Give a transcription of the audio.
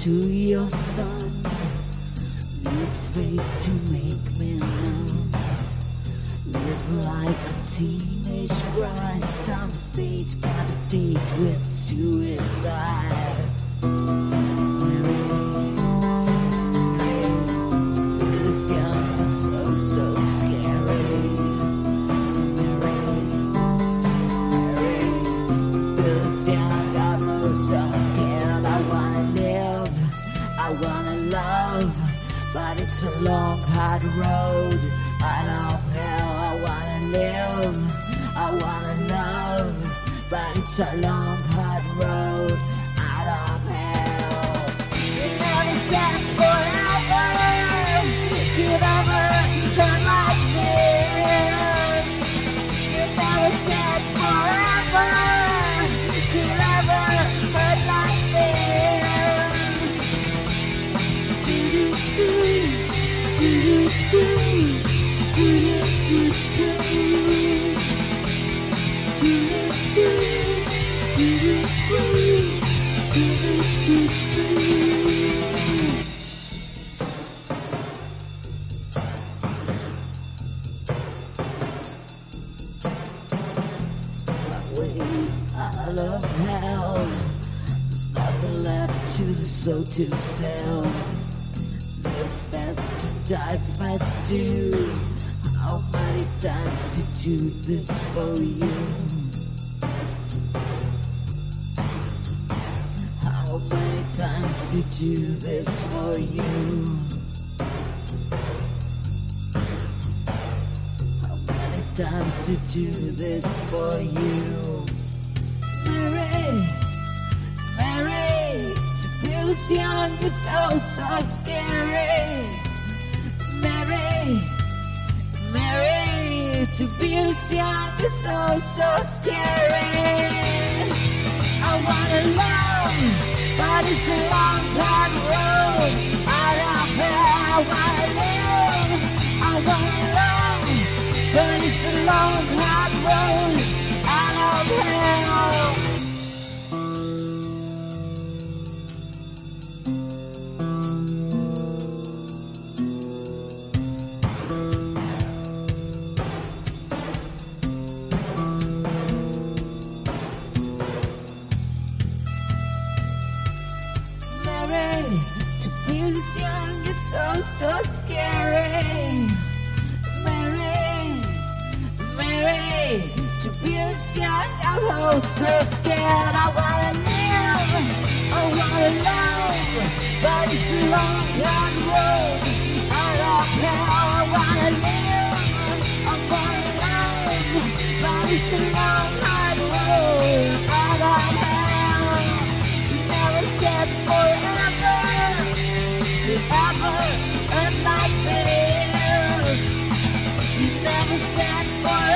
to your son. Need faith to make me numb. Live like a teenage Christ. I'm sage, got with suicide. It's a long, hard road. I don't know, I wanna live, I wanna love, but it's a long, hard out of hell. There's nothing left to the soul to sell. Live fast to die fast too. How many times you do this for you? How many times you do this for you? How many times you do this for you? Mary, Mary, to feel young is so, so scary. Mary, Mary, to be young is so, so scary. I wanna love, but it's a long, hard road. I don't care, I wanna live, I wanna love, but it's a long, so, so scary. Mary, Mary, to be this young, I'm oh, so scared. I wanna live, I wanna love, but it's a long, hard road. I don't care, I wanna live, I wanna love, but it's a long, stand for